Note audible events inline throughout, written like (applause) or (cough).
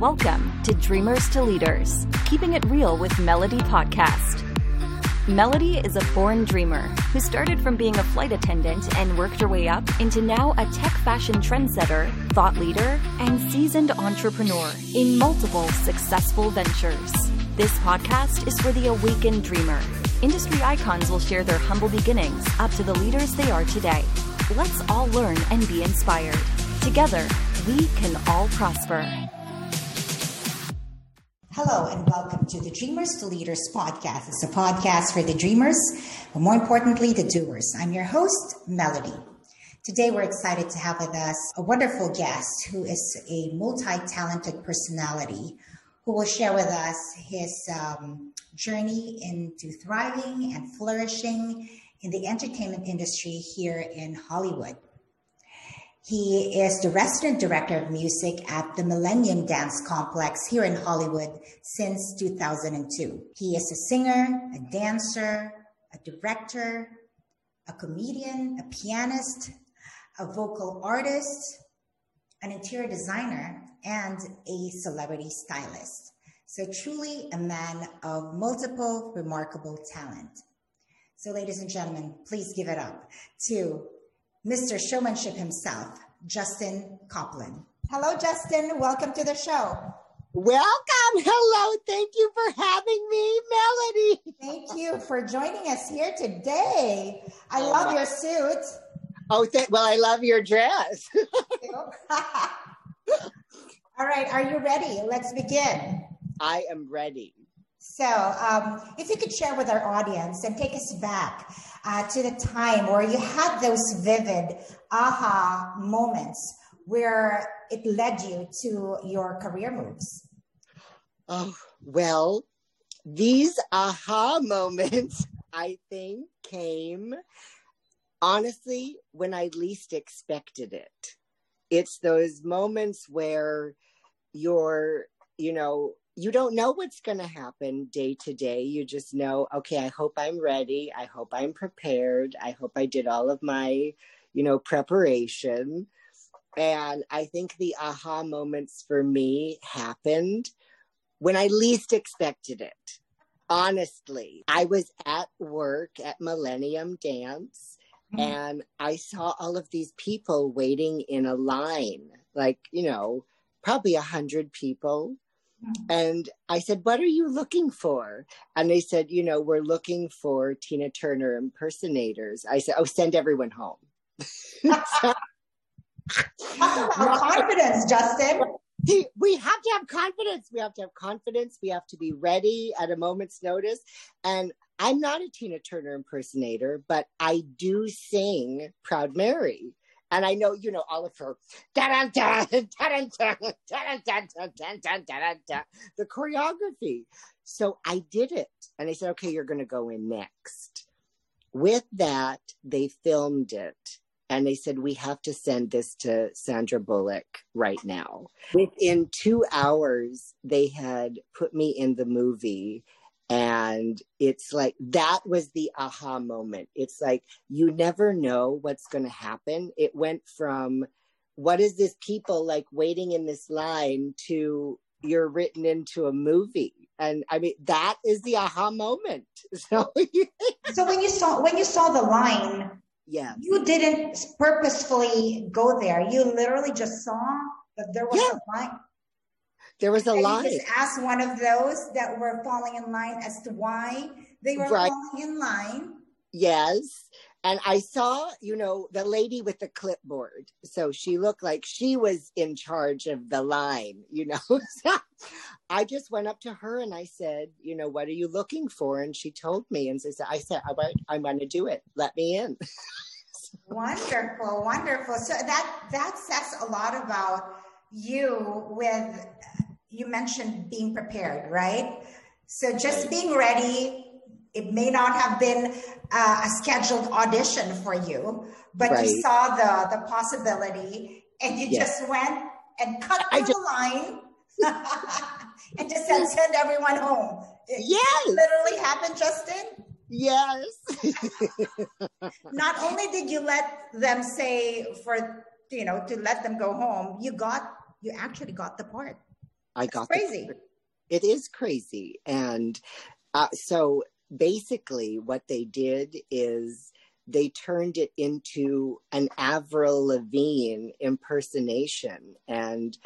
Welcome to Dreamers to Leaders, keeping it real with Melody Podcast. Melody is a born dreamer who started from being a flight attendant and worked her way up into now a tech fashion trendsetter, thought leader, and seasoned entrepreneur in multiple successful ventures. This podcast is for the awakened dreamer. Industry icons will share their humble beginnings up to the leaders they are today. Let's all learn and be inspired. Together, we can all prosper. Hello and welcome to the Dreamers to Leaders podcast. It's a podcast for the dreamers, but more importantly, the doers. I'm your host, Melody. Today, we're excited to have with us a wonderful guest who is a multi talented personality who will share with us his um, journey into thriving and flourishing in the entertainment industry here in Hollywood. He is the resident director of music at the Millennium Dance Complex here in Hollywood since 2002. He is a singer, a dancer, a director, a comedian, a pianist, a vocal artist, an interior designer, and a celebrity stylist. So truly a man of multiple remarkable talent. So ladies and gentlemen, please give it up to Mr. Showmanship himself, Justin Kopplin. Hello, Justin. Welcome to the show. Welcome. Hello. Thank you for having me, Melody. Thank you for joining us here today. I love your suit. Oh, th- well, I love your dress. (laughs) (laughs) All right. Are you ready? Let's begin. I am ready. So, um, if you could share with our audience and take us back uh, to the time where you had those vivid aha moments where it led you to your career moves? Oh, well, these aha moments, (laughs) I think, came honestly when I least expected it. It's those moments where you're, you know, you don't know what's going to happen day to day. You just know, okay, I hope I'm ready. I hope I'm prepared. I hope I did all of my, you know, preparation. And I think the aha moments for me happened when I least expected it. Honestly, I was at work at Millennium Dance mm-hmm. and I saw all of these people waiting in a line, like, you know, probably a hundred people and I said, What are you looking for? And they said, You know, we're looking for Tina Turner impersonators. I said, Oh, send everyone home. (laughs) (laughs) confidence, Justin. We have to have confidence. We have to have confidence. We have to be ready at a moment's notice. And I'm not a Tina Turner impersonator, but I do sing Proud Mary and I know you know all of her (laughs) the choreography. So I did it, and I said, "Okay, you're going to go in next." With that, they filmed it, and they said, "We have to send this to Sandra Bullock right now." Within two hours, they had put me in the movie and it's like that was the aha moment. It's like you never know what's going to happen. It went from what is this people like waiting in this line to you're written into a movie and i mean that is the aha moment (laughs) so so when you saw when you saw the line yeah you didn't purposefully go there you literally just saw that there was yeah. a line there was a and line. You just asked one of those that were falling in line as to why they were right. falling in line. Yes. And I saw, you know, the lady with the clipboard. So she looked like she was in charge of the line, you know. (laughs) I just went up to her and I said, you know, what are you looking for? And she told me, and so I said, I want, I'm going to do it. Let me in. (laughs) wonderful, wonderful. So that that says a lot about you with you mentioned being prepared, right? So just being ready. It may not have been uh, a scheduled audition for you, but right. you saw the the possibility, and you yes. just went and cut through just, the line, (laughs) and just said, "Send everyone home." Yes, it literally happened, Justin. Yes. (laughs) not only did you let them say for you know to let them go home, you got you actually got the part. I got crazy. The, it is crazy. And uh, so basically, what they did is they turned it into an Avril Lavigne impersonation. And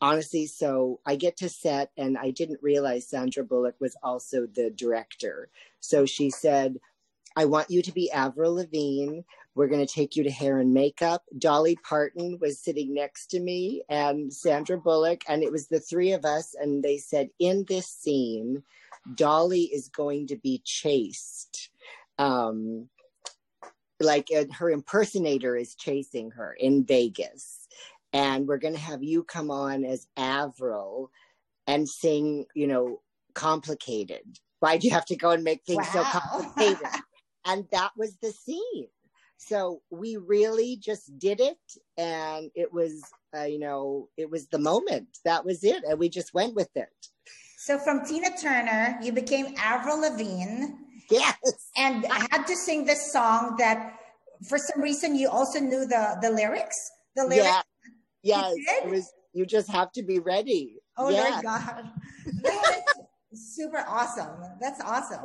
honestly, so I get to set, and I didn't realize Sandra Bullock was also the director. So she said, I want you to be Avril Lavigne. We're going to take you to hair and makeup. Dolly Parton was sitting next to me and Sandra Bullock, and it was the three of us. And they said, in this scene, Dolly is going to be chased. Um, like uh, her impersonator is chasing her in Vegas. And we're going to have you come on as Avril and sing, you know, complicated. Why do you have to go and make things wow. so complicated? and that was the scene. So we really just did it, and it was, uh, you know, it was the moment. That was it, and we just went with it. So from Tina Turner, you became Avril Lavigne. Yes. And I had to sing this song that, for some reason, you also knew the the lyrics. The lyrics. Yeah. Yes. It was. You just have to be ready. Oh my god. super awesome. That's awesome.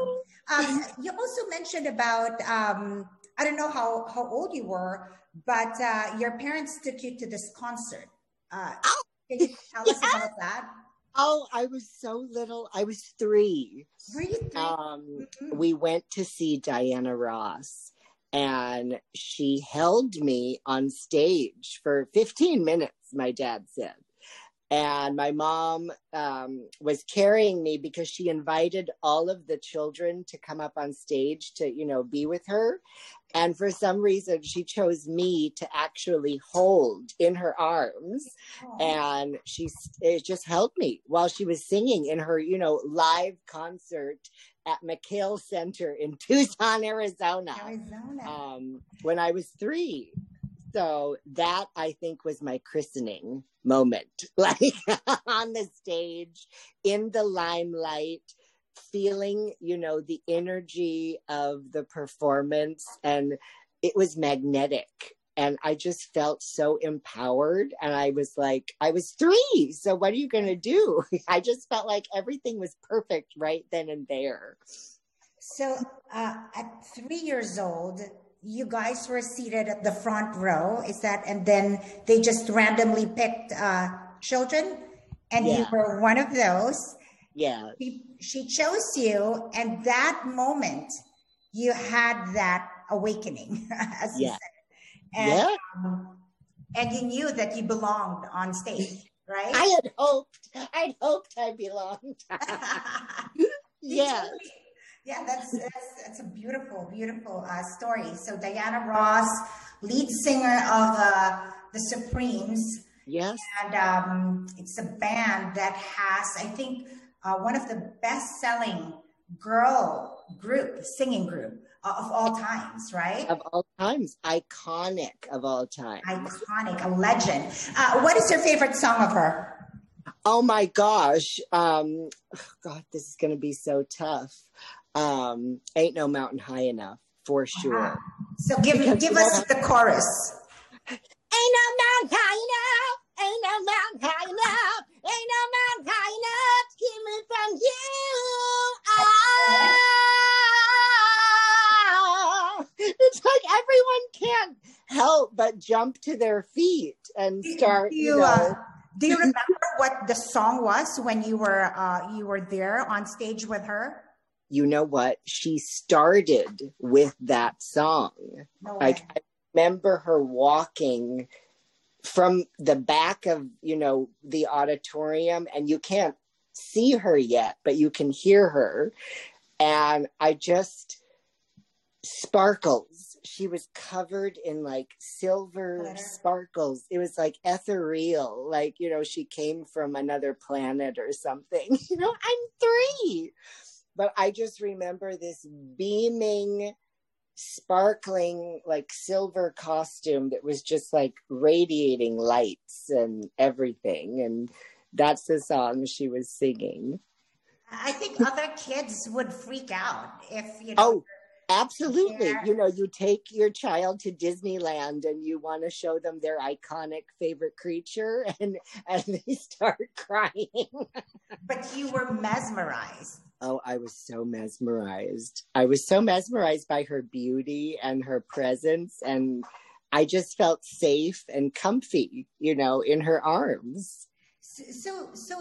Um, you also mentioned about um, I don't know how how old you were, but uh, your parents took you to this concert. Uh, oh, can you (laughs) tell us about that? Oh, I was so little. I was three. Were you three? Um, mm-hmm. We went to see Diana Ross, and she held me on stage for 15 minutes. My dad said, and my mom um, was carrying me because she invited all of the children to come up on stage to you know be with her and for some reason she chose me to actually hold in her arms. And she it just held me while she was singing in her you know live concert at McKale Center in (laughs) Tucson, Arizona, Arizona. Um, when I was three. So that I think was my christening moment, (laughs) like on the stage, in the limelight, feeling, you know, the energy of the performance. And it was magnetic. And I just felt so empowered. And I was like, I was three. So what are you going to do? (laughs) I just felt like everything was perfect right then and there. So uh, at three years old, you guys were seated at the front row is that and then they just randomly picked uh children and yeah. you were one of those yeah she, she chose you and that moment you had that awakening (laughs) as yeah. you said and, yeah. Um, and you knew that you belonged on stage right i had hoped i'd hoped i belonged yeah yeah, that's that's, that's a beautiful, beautiful uh, story. So Diana Ross, lead singer of uh, the Supremes. Yes, and um, it's a band that has, I think, uh, one of the best-selling girl group, singing group uh, of all times, right? Of all times, iconic of all time. Iconic, a legend. Uh, what is your favorite song of her? Oh my gosh. Um, God, this is going to be so tough um, ain't no mountain high enough for sure. Uh-huh. So give because give us the chorus. (laughs) Ain't no mountain high enough. Ain't no mountain high enough. Ain't no mountain high enough to keep me from you. Ah. It's like everyone can't help but jump to their feet and start. Do you, you know, uh, do you remember what the song was when you were uh, you were there on stage with her? you know what? She started with that song. No like I remember her walking from the back of, you know, the auditorium and you can't see her yet, but you can hear her. And I just sparkles. She was covered in like silver sparkles. It was like ethereal, like, you know, she came from another planet or something. (laughs) You know, I'm three but I just remember this beaming, sparkling, like silver costume that was just like radiating lights and everything. And that's the song she was singing. I think other kids would freak out if you know. Oh, Absolutely. Yeah. You know, you take your child to Disneyland and you want to show them their iconic favorite creature and (laughs) and they start (laughs) crying. but you were mesmerized. Oh, I was so mesmerized. I was so mesmerized by her beauty and her presence and I just felt safe and comfy, you know, in her arms. So so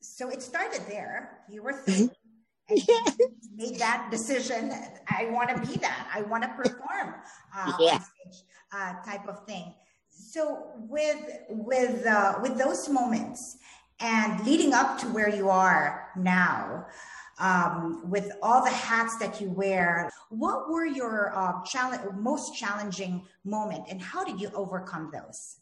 so it started there. You were (laughs) thinking yeah. made that decision. I want to be that. I want to perform uh, yeah. stage, uh, type of thing. So with with uh, with those moments and leading up to where you are now, um, with all the hats that you wear, what were your uh, challenge, most challenging moment, and how did you overcome those?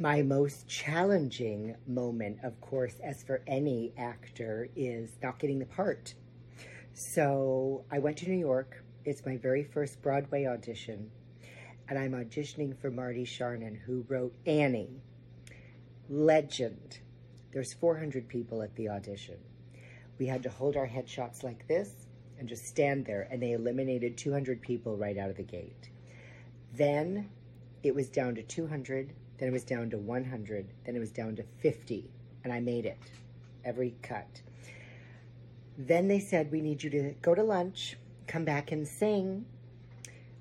my most challenging moment, of course, as for any actor, is not getting the part. So I went to New York. It's my very first Broadway audition. And I'm auditioning for Marty Charnin, who wrote Annie. Legend. There's 400 people at the audition. We had to hold our headshots like this and just stand there, and they eliminated 200 people right out of the gate. Then it was down to 200 then it was down to 100, then it was down to 50, and I made it every cut. Then they said, We need you to go to lunch, come back and sing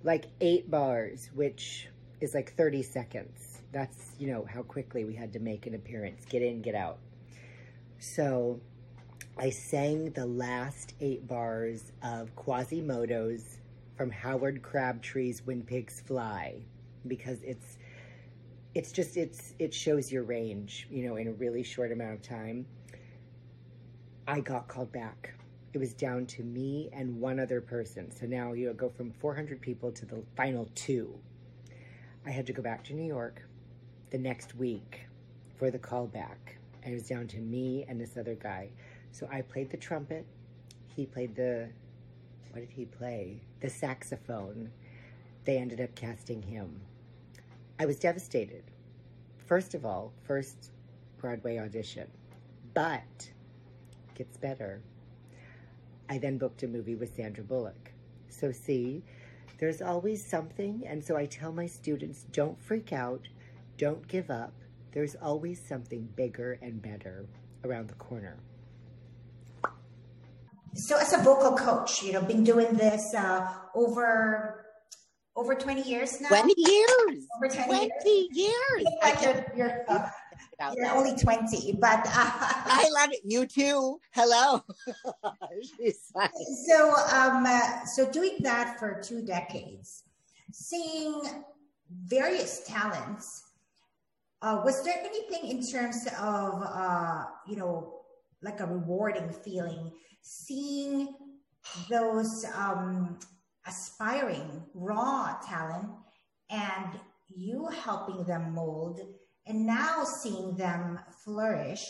like eight bars, which is like 30 seconds. That's, you know, how quickly we had to make an appearance get in, get out. So I sang the last eight bars of Quasimodo's from Howard Crabtree's When Pigs Fly because it's it's just it's it shows your range you know in a really short amount of time. I got called back. It was down to me and one other person. So now you go from 400 people to the final two. I had to go back to new york the next week for the callback and it was down to me and this other guy so i played the trumpet he played the what did he play the saxophone they ended up casting him I was devastated. First of all, first Broadway audition. But gets better. I then booked a movie with Sandra Bullock. So see, there's always something, and so I tell my students, don't freak out, don't give up. There's always something bigger and better around the corner. So, as a vocal coach, you know, been doing this uh, over over 20 years now? 20 years. Over 20, 20 years. years. Like you're, you're, uh, you're only 20, but. Uh, (laughs) I love it. You too. Hello. (laughs) so, um, uh, so doing that for two decades, seeing various talents, uh, was there anything in terms of, uh, you know, like a rewarding feeling, seeing those um, aspiring raw talent and you helping them mold and now seeing them flourish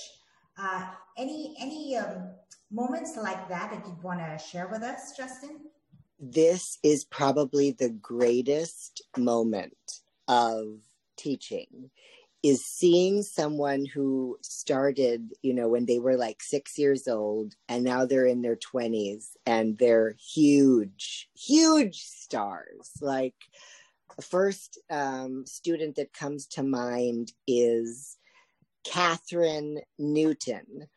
uh, any any um, moments like that that you'd want to share with us justin? This is probably the greatest moment of teaching is seeing someone who started, you know, when they were like six years old and now they're in their 20s and they're huge, huge stars. Like, the first um, student that comes to mind is Kathryn Newton.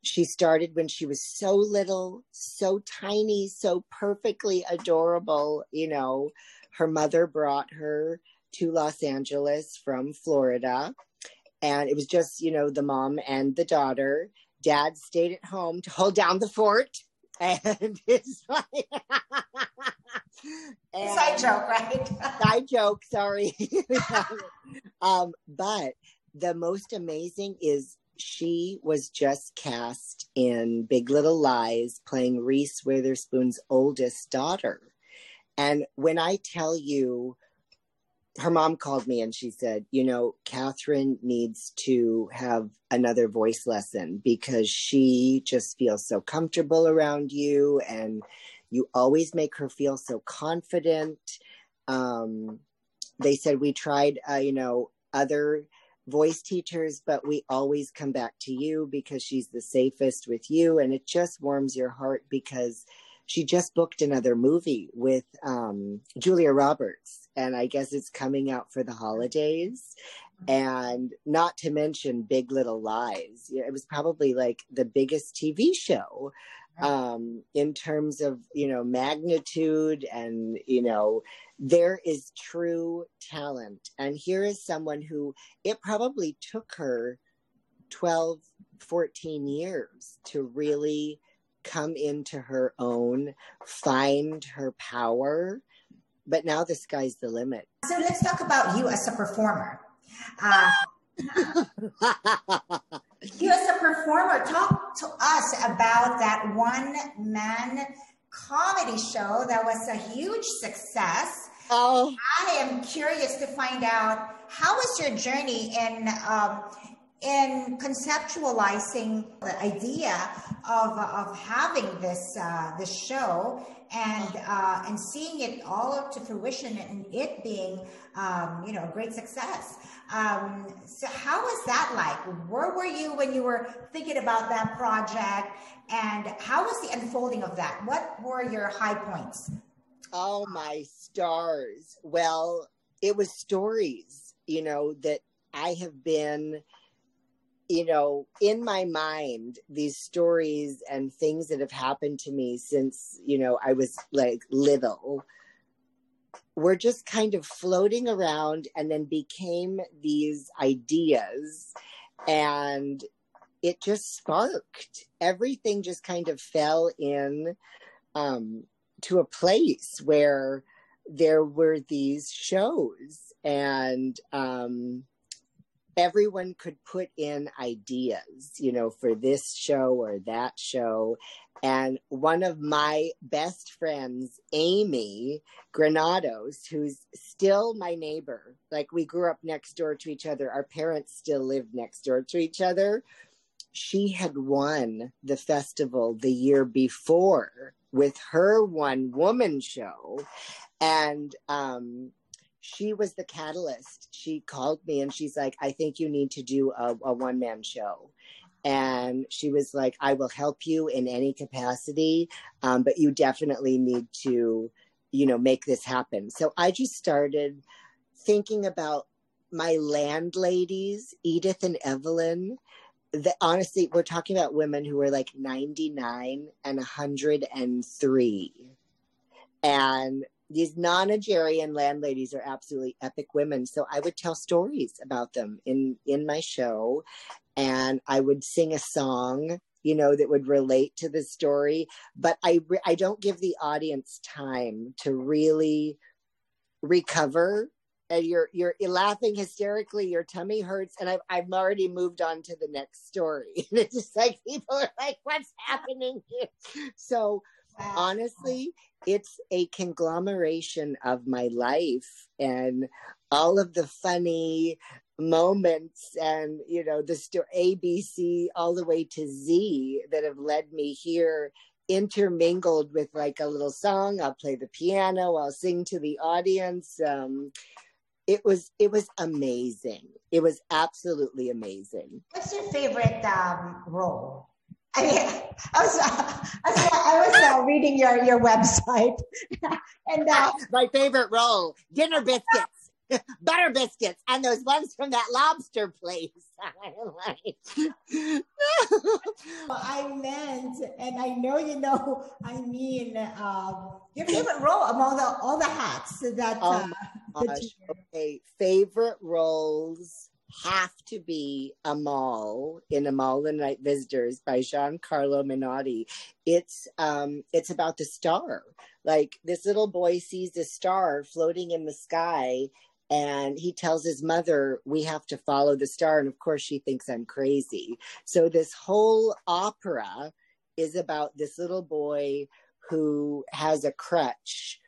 She started when she was so little, so tiny, so perfectly adorable. You know, her mother brought her to Los Angeles from Florida. And it was just, you know, the mom and the daughter. Dad stayed at home to hold down the fort. And it's like, and side joke, right? (laughs) side joke, sorry. (laughs) um, but the most amazing is she was just cast in Big Little Lies playing Reese Witherspoon's oldest daughter. And when I tell you her mom called me and she said, you know, Kathryn needs to have another voice lesson because she just feels so comfortable around you and you always make her feel so confident. Um, they said we tried, uh, you know, other voice teachers, but we always come back to you because she's the safest with you. And it just warms your heart because she just booked another movie with um, Julia Roberts, and I guess it's coming out for the holidays. And not to mention Big Little Lies. It was probably like the biggest TV show um, in terms of you know magnitude and you know there is true talent and here is someone who it probably took her 12 14 years to really come into her own, find her power. But now the sky's the limit. So let's talk about you as a performer. Uh, (laughs) you as a performer, talk to us about that one man comedy show that was a huge success. Oh, I am curious to find out how was your journey in um, in conceptualizing the idea of, of having this uh, this show and uh, and seeing it all up to fruition and it being um, you know a great success. Um, so how was that like? Where were you when you were thinking about that project, and how was the unfolding of that? What were your high points? Oh my stars! Well, it was stories, you know, that I have been you know, in my mind, these stories and things that have happened to me since, you know, I was like little were just kind of floating around and then became these ideas. And it just sparked. Everything just kind of fell in um, to a place where there were these shows and, um, everyone could put in ideas, you know, for this show or that show. And one of my best friends, Amy Granados, who's still my neighbor, like we grew up next door to each other, our parents still lived next door to each other. She had won the festival the year before with her one woman show. And um, she was the catalyst. She called me and she's like, I think you need to do a, a one man show. And she was like, I will help you in any capacity, um, but you definitely need to, you know, make this happen. So I just started thinking about my landladies, Edith and Evelyn. That honestly, we're talking about women who were like 99 and 103. And these nonagerian landladies are absolutely epic women. So I would tell stories about them in in my show, and I would sing a song, you know, that would relate to the story. But I I don't give the audience time to really recover. And you're you're laughing hysterically. Your tummy hurts, and I've I've already moved on to the next story. (laughs) it's just like people are like, "What's happening here?" So honestly, it's a conglomeration of my life and all of the funny moments and you know the story abc all the way to z that have led me here intermingled with like a little song. I'll play the piano. I'll sing to the audience. Um it was it was amazing. It was absolutely amazing. What's your favorite um role I (laughs) mean, I was, I was, I was uh, reading your, your website, (laughs) and uh, (laughs) my favorite role: dinner biscuits, butter biscuits, and those ones from that lobster place. I meant, and I know you know. I mean, um, your favorite role among the all the hats that. Uh, oh, okay, favorite roles have to be Amahl in Amahl and Night Visitors by Giancarlo Menotti. It's um it's about the star. Like this little boy sees a star floating in the sky and he tells his mother we have to follow the star and of course she thinks I'm crazy. So this whole opera is about this little boy who has a crutch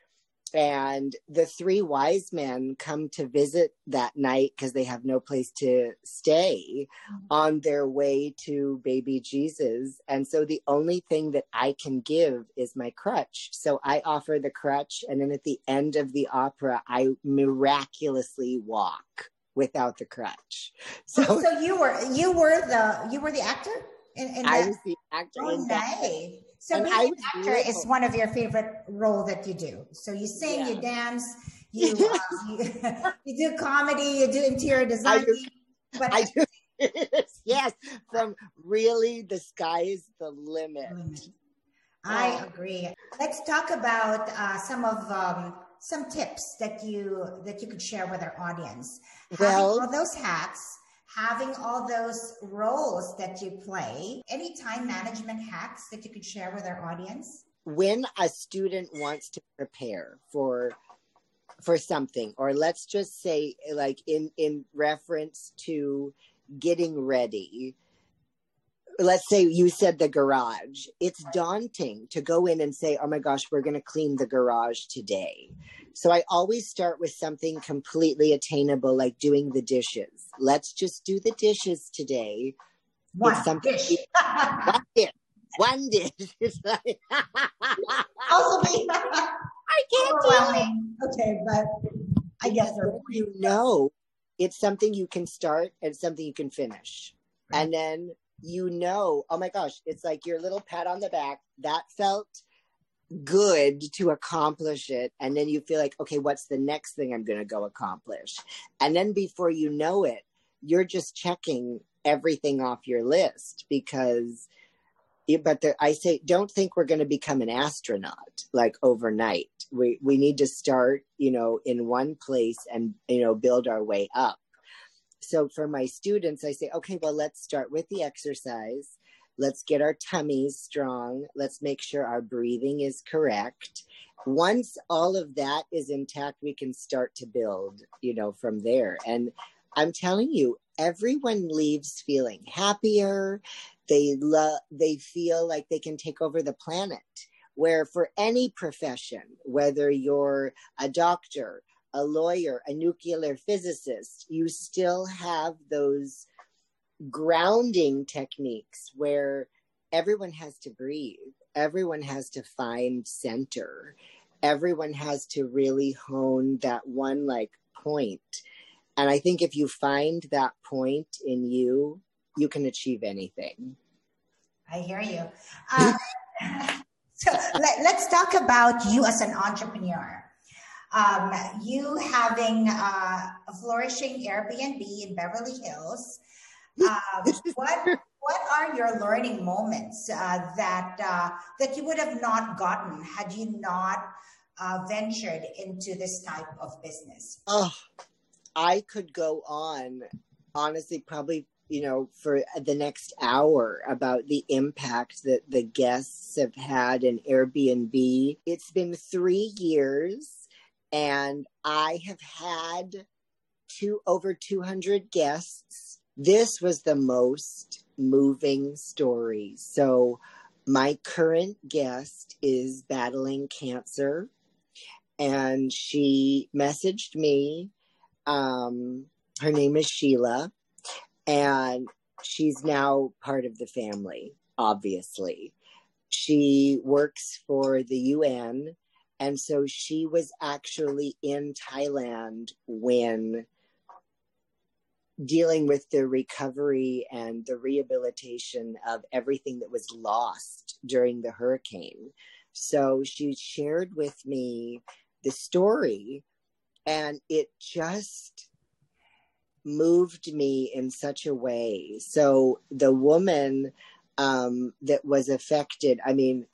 and the three wise men come to visit that night because they have no place to stay mm-hmm. on their way to baby Jesus. And so the only thing that I can give is my crutch. So I offer the crutch. And then at the end of the opera, I miraculously walk without the crutch. (laughs) So, so you were, you were the, you were the actor? In, in I the- was the actor oh, in that. nice. So being I an actor is one of your favorite role that you do. So you sing, you dance, (laughs) you, uh, you (laughs) you do comedy, you do interior design. do- but I do. (laughs) yes, from really the sky is the limit. I Oh. agree. Let's talk about uh, some of um, some tips that you that you could share with our audience. Well- having all those hats, having all those roles that you play, any time management hacks that you could share with our audience. when a student wants to prepare for for something or let's just say like in in reference to getting ready. Let's say you said the garage. It's daunting to go in and say oh my gosh we're going to clean the garage today so i always start with something completely attainable like doing the dishes let's just do the dishes today One something- dish. (laughs) one dish one dish (laughs) it's like (laughs) also be I can't do it. Okay, but I guess you know it's something you can start and something you can finish. And then you know, oh my gosh, it's like your little pat on the back. That felt good to accomplish it. And then you feel like, okay, what's the next thing I'm going to go accomplish? And then before you know it, you're just checking everything off your list because but the, I say, don't think we're going to become an astronaut like overnight. We we need to start, you know, in one place and you know build our way up. So for my students, I say, okay, well, let's start with the exercise. Let's get our tummies strong. Let's make sure our breathing is correct. Once all of that is intact, we can start to build, you know, from there. And I'm telling you, everyone leaves feeling happier, they love they feel like they can take over the planet where for any profession whether you're a doctor a lawyer a nuclear physicist you still have those grounding techniques where everyone has to breathe everyone has to find center everyone has to really hone that one like point. and i think if you find that point in you you can achieve anything. I hear you. Um, (laughs) so let, us talk about you as an entrepreneur. Um, you having uh, a flourishing Airbnb in Beverly Hills. Um, (laughs) what what are your learning moments uh, that uh, that you would have not gotten had you not uh, ventured into this type of business? Oh, I could go on, honestly, probably you know, for the next hour about the impact that the guests have had in Airbnb. It's been three years and I have had two over 200 guests. This was the most moving story. So my current guest is battling cancer and she messaged me. Um, her name is Sheila and she's now part of the family, obviously. She works for the UN, and so she was actually in Thailand when dealing with the recovery and the rehabilitation of everything that was lost during the hurricane. So she shared with me the story, and it just moved me in such a way. So the woman um, that was affected, I mean,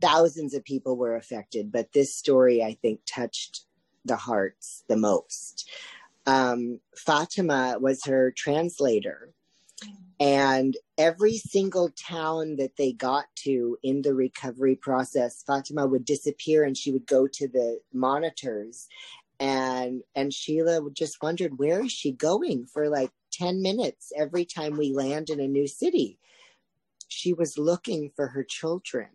thousands of people were affected, but this story, I think, touched the hearts the most. Um, Fatima was her translator. And every single town that they got to in the recovery process, Fatima would disappear and she would go to the monitors. And and Sheila just wondered where is she going for like 10 minutes every time we land in a new city? She was looking for her children.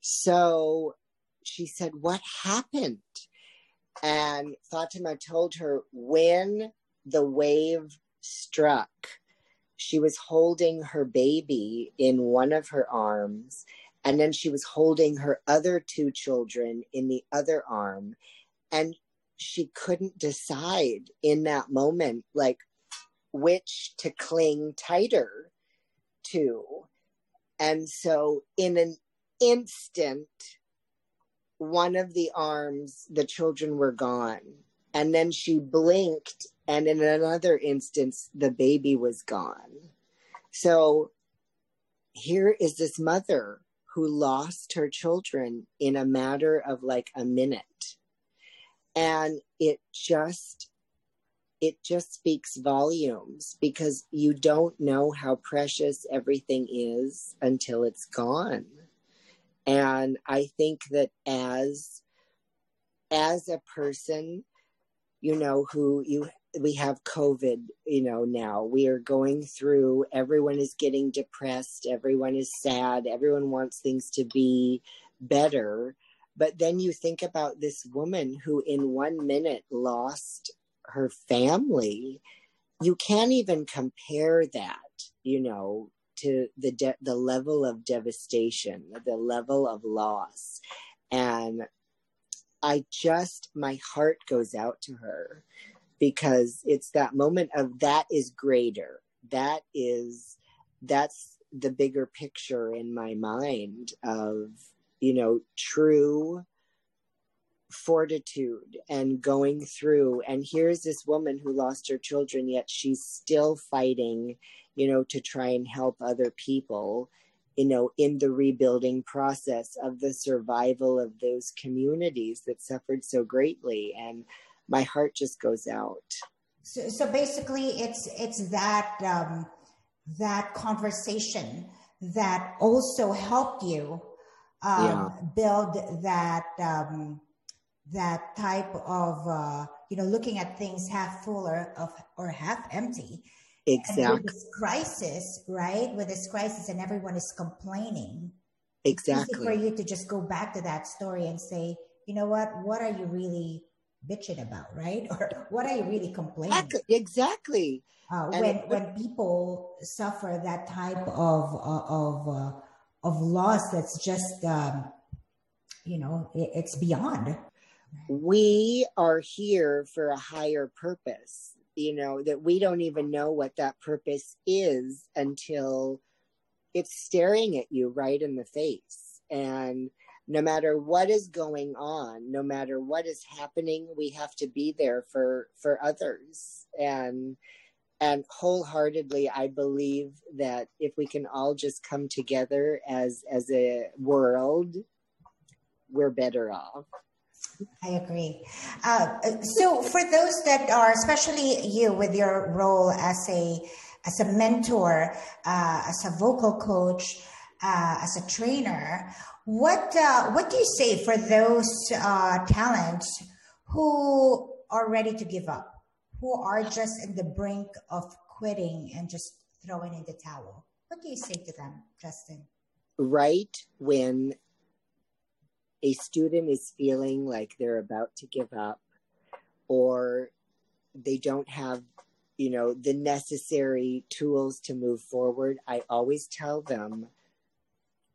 So she said what happened and Fatima told her when the wave struck she was holding her baby in one of her arms and then she was holding her other two children in the other arm and she couldn't decide in that moment like which to cling tighter to. And so in an instant, one of the arms, the children were gone. And then she blinked, and in another instance, the baby was gone. So here is this mother who lost her children in a matter of like a minute. And it just it just speaks volumes because you don't know how precious everything is until it's gone. And I think that as as a person, you know, who you we have COVID, you know, now we are going through, everyone is getting depressed, everyone is sad, everyone wants things to be better. But then you think about this woman who, in one minute, lost her family. You can't even compare that, you know, to the de- the level of devastation, the level of loss, and I just my heart goes out to her because it's that moment of that is greater. That is that's the bigger picture in my mind of you know true fortitude and going through and here's this woman who lost her children yet she's still fighting you know to try and help other people you know in the rebuilding process of the survival of those communities that suffered so greatly and my heart just goes out so, so basically it's it's that um that conversation that also helped you um, yeah. build that um, that type of uh, you know looking at things half full or of or half empty exactly this crisis right with this crisis and everyone is complaining exactly for you to just go back to that story and say you know what? What are you really bitching about? Right? (laughs) Or what are you really complaining exactly. Uh, when when people suffer that type of uh, of uh, of loss that's just um, you know it, it's beyond. We are here for a higher purpose you know that we don't even know what that purpose is until it's staring at you right in the face. And no matter what is going on no matter what is happening we have to be there for for others. And and wholeheartedly i believe that if we can all just come together as as a world we're better off I agree. Uh, so, for those that are, especially you, with your role as a as a mentor, uh, as a vocal coach, uh, as a trainer, what uh, what do you say for those uh, talents who are ready to give up, who are just in the brink of quitting and just throwing in the towel? What do you say to them, Justin? Right when a student is feeling like they're about to give up or they don't have you know the necessary tools to move forward i always tell them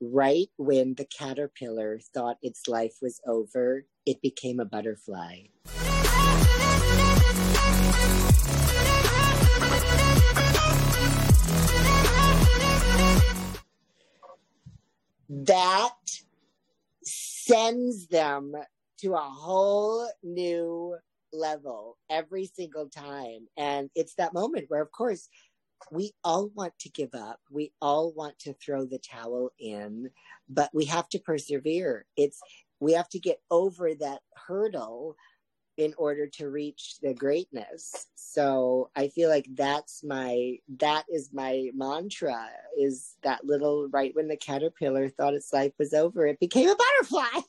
right when the caterpillar thought its life was over it became a butterfly. That sends them to a whole new level every single time. And it's that moment where, of course, we all want to give up. We all want to throw the towel in, but we have to persevere. It's, we have to get over that hurdle in order to reach the greatness. So I feel like that's my that is my mantra is that little right when the caterpillar thought its life was over, it became a butterfly.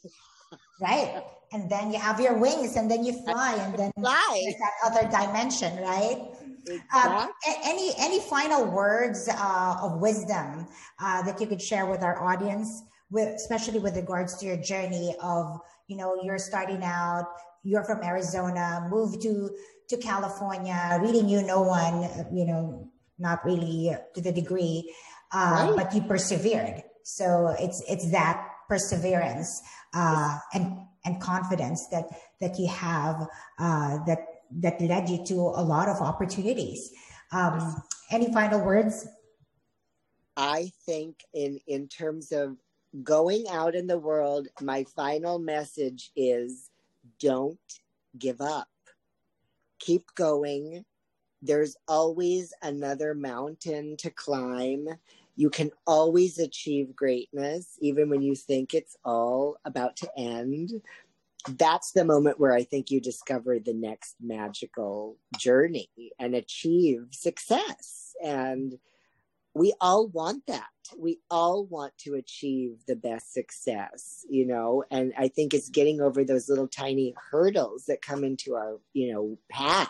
(laughs) right. And then you have your wings and then you fly and then (laughs) fly that other dimension, right? Exactly. Um, any any final words uh, of wisdom uh, that you could share with our audience, with especially with regards to your journey of you know you're starting out you're from Arizona, moved to to California, really knew no one, you know, not really to the degree, uh, right. but you persevered. So it's it's that perseverance uh, and and confidence that that you have uh, that that led you to a lot of opportunities. Um, any final words? I think in in terms of going out in the world, my final message is don't give up. Keep going. There's always another mountain to climb. You can always achieve greatness, even when you think it's all about to end. That's the moment where I think you discover the next magical journey and achieve success. And we all want that. We all want to achieve the best success, you know, and I think it's getting over those little tiny hurdles that come into our, you know, path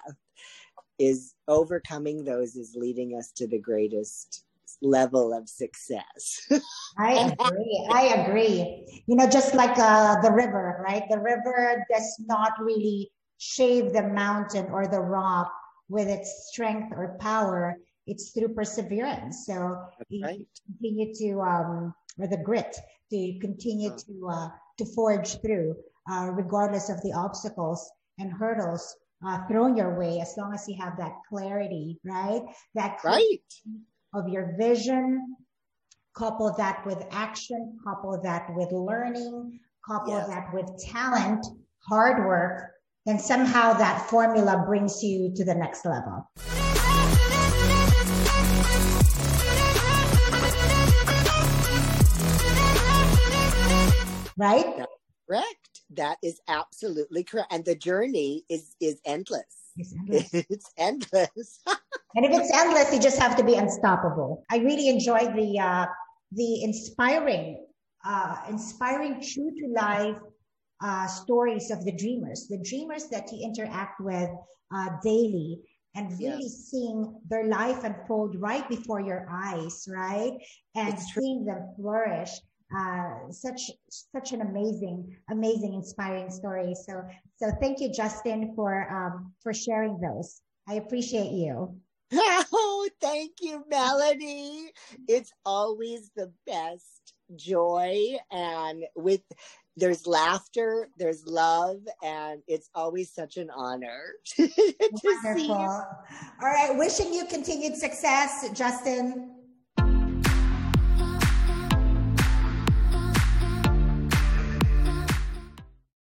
is overcoming those is leading us to the greatest level of success. (laughs) I agree. I agree. You know, just like uh, the river, right? The river does not really shave the mountain or the rock with its strength or power it's through perseverance. So you right. continue to, um, or the grit to continue to, uh, to forge through, uh, regardless of the obstacles and hurdles uh, thrown your way, as long as you have that clarity, right? That right of your vision, couple that with action, couple that with learning, couple yes. that with talent, hard work, then somehow that formula brings you to the next level. Right? That's correct. That is absolutely correct. And the journey is is endless. It's (laughs) endless. It's endless. (laughs) and if it's endless, you just have to be unstoppable. I really enjoy the uh, the inspiring, uh, inspiring true to life uh, stories of the dreamers, the dreamers that you interact with uh, daily and really yes. seeing their life unfold right before your eyes, right? And seeing them flourish uh, such such an amazing, amazing, inspiring story. So so thank you, Justin, for um, for sharing those. I appreciate you. (laughs) Oh, thank you, Melody. It's always the best joy and with there's laughter, there's love, and it's always such an honor (laughs) to Wonderful. see you. All right, wishing you continued success, Justin.